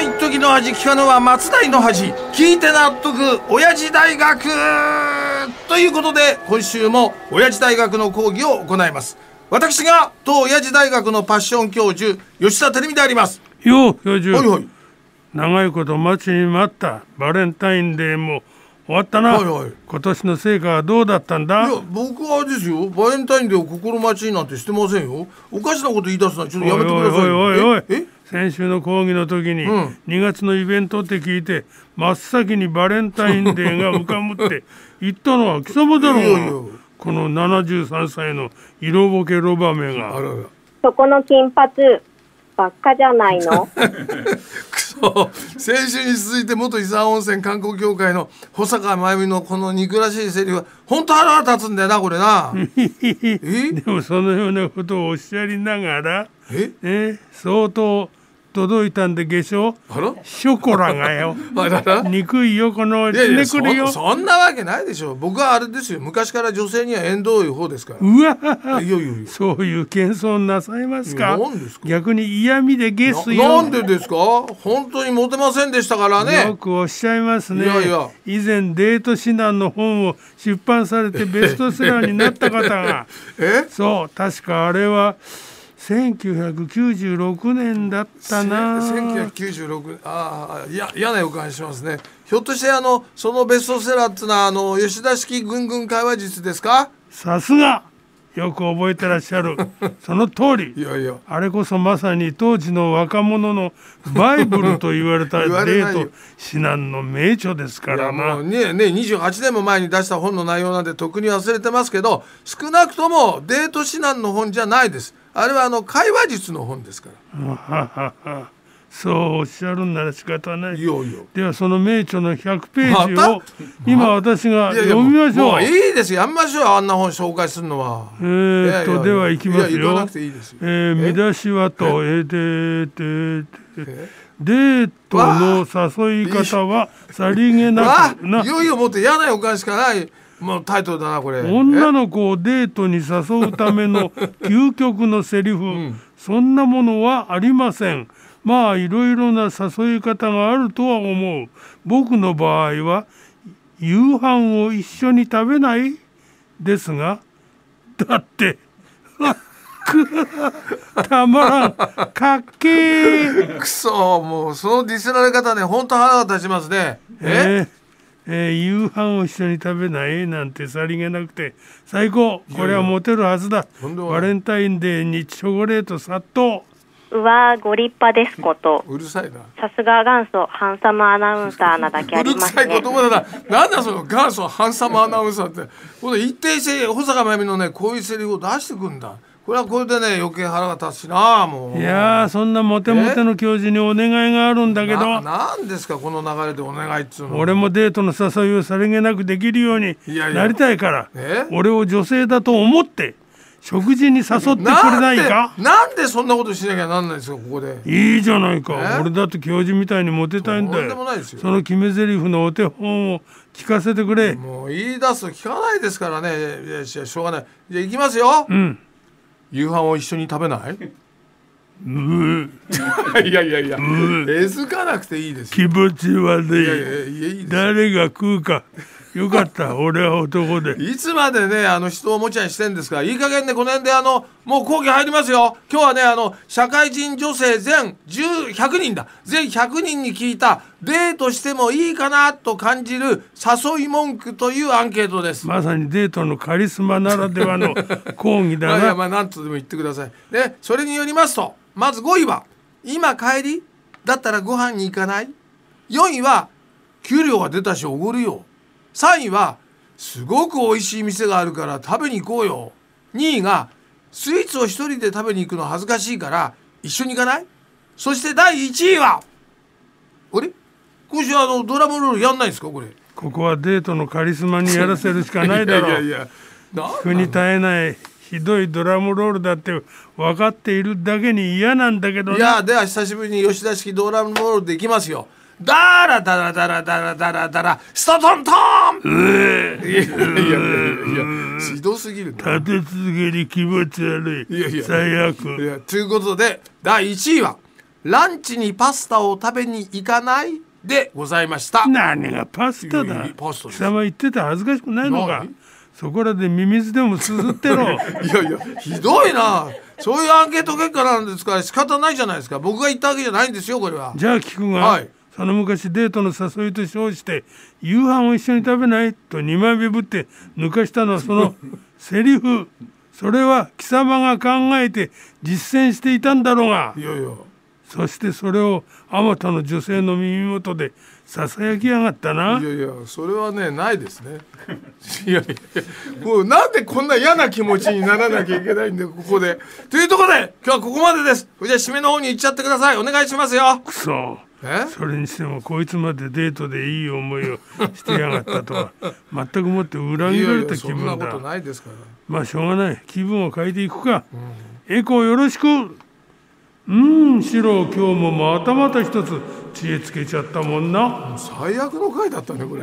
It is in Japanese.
は一時の恥聞かぬは松代の恥聞いて納得親父大学。ということで今週も親父大学の講義を行います。私が当親父大学のパッション教授吉田照美であります。よう教授。はいはい。長いこと待ちに待ったバレンタインデーも終わったな、はいはい。今年の成果はどうだったんだ？いや僕はですよバレンタインデーを心待ちになんてしてませんよ。おかしなこと言い出すのはちょっとやめてくださいよ。おいおいおいおい。ええ？先週の講義の時にうん。2月のイベントって聞いて真っ先にバレンタインデーが浮かむって 言ったのは貴様だろう。いやいや。この73歳の色ぼけロバめが。そこの金髪ばっかじゃないの？くそ。先週に続いて元伊沢温泉観光協会の保坂真由美のこの憎らしいセリフは本当腹が立つんだよなこれな。え？でもそのようなことをおっしゃりながらえ？ね相当届いたんで化粧ショコラがよ。憎いよこのひねくるよ。そんなわけないでしょ。僕はあれですよ。昔から女性には縁遠い方ですから。うわいやいやいや。そういう謙遜なさいますか？いやなんですか？逆に嫌味でゲスなよなんでですか？本当にモテませんでしたからよねくおっしゃいますね。いやいや。以前デート指南の本を出版されてベストセラーになった方が。え？そう確かあれは1996年だったな。1996ああいや嫌な予感しますね。ひょっとしてあのそのベストセラーってのはあの吉田式ぐんぐん会話術ですか？さすがよく覚えてらっしゃる。その通り。いやいや。あれこそまさに当時の若者のバイブルと言われたデート指南の名著ですからな。もうねね28年も前に出した本の内容なんて特に忘れてますけど少なくともデート指南の本じゃないです。あれはあの会話術の本ですからそうおっしゃるんなら仕方ない。いやいや。ではその名著の100ページまを今私が読みましょう。いいですよ。やめましょう。よあんな本紹介するのは。えーっとでは行きますよ。いえー見出しはとえ？ーででデートの誘い方はさりげなあくな。いよいよもっと嫌な予感しかない。もうタイトルだなこれ。女の子をデートに誘うための究極のセリフ、そんなものはありませんまあいろいろな誘い方があるとは思う。僕の場合は夕飯を一緒に食べないですがだってくたまらんかっけー。くそもうそのディスられ方ね本当腹が立ちますね。え？えーえー夕飯を一緒に食べないなんてさりげなくて最高。これはモテるはずだ。バレンタインデーにチョコレート殺到うわご立派ですこと。うるさいな。さすが元祖ハンサムアナウンサーなだけあうるさいりますね言葉だな。なんだその元祖ハンサムアナウンサーって。この一定して保坂真由美のねこういうセリフを出してくんだ。これはこれでね余計腹が立つしなもう。いやーそんなモテモテの教授にお願いがあるんだけなどなんですかこの流れでお願いっつうの。俺もデートの誘いをさりげなくできるようにいやいや。なりたいからえ？俺を女性だと思って食事に誘ってくれないか？なんでそんなことしなきゃなんないんですかここで。いいじゃないか。え？俺だって教授みたいにモテたいんだよ。ないですよ。その決め台詞のお手本を聞かせてくれ。もう言い出すと聞かないですからね。いやしょうがない。じゃあ行きますよ、うん。夕飯を一緒に食べない？むいやいやいや。えずかなくていいですよ。気持ち悪い。やいやいいやいい誰が食うかよかった俺は男で。いつまでねあの人をおもちゃにしてんですか？いい加減ねこの辺であのもう講義入りますよ。今日はねあの社会人女性全10 100人だ。全100人に聞いたデートしてもいいかなと感じる誘い文句というアンケートです。まさにデートのカリスマならではの講義だな。まあいやまあ何とでも言ってください。でそれによりますとまず5位は「今帰りだったらご飯に行かない?」4位は「給料が出たしおごるよ」3位は「すごく美味しい店があるから食べに行こうよ」2位が「スイーツを一人で食べに行くの恥ずかしいから一緒に行かない?」そして第1位はあれ？今週あのドラムロールやんないんですか？これ。ここはデートのカリスマにやらせるしかないだろう いやいやいや苦に耐えないひどいドラムロールだって分かっているだけに嫌なんだけどいやでは久しぶりに吉田式ドラムロールでいきますよ。ダラダラダラダラダラダラストトントンいやいやいやいやひどすぎるな。立て続けに気持ち悪い。いやいや。最悪。いやということで第1位はランチにパスタを食べに行かないでございました。何がパスタだ？やパスタ貴様言ってて恥ずかしくないのか？何？そこらでミミズでもすすってろ。いやいやひどいな。そういうアンケート結果なんですから仕方ないじゃないですか。僕が言ったわけじゃないんですよこれは。じゃあ聞くが、はいその昔デートの誘いと称して夕飯を一緒に食べないと二枚目ぶって抜かしたのはその セリフ。それは貴様が考えて実践していたんだろうが。いやいや。そしてそれをあまたの女性の耳元でささやきやがったな。いやいやそれはねないですね。いやいやもうなんでこんな嫌な気持ちにならなきゃいけないんだよここで。というところで今日はここまでです。じゃあ締めの方に行っちゃってください。お願いしますよ。くそ。えそれにしてもこいつまでデートでいい思いをしてやがったとは全くもって裏切られた気分だ。まあしょうがない。気分を変えていくか、エコーよろしく。うんシロ今日もまたまた一つ知恵つけちゃったもんな。最悪の回だったねこれ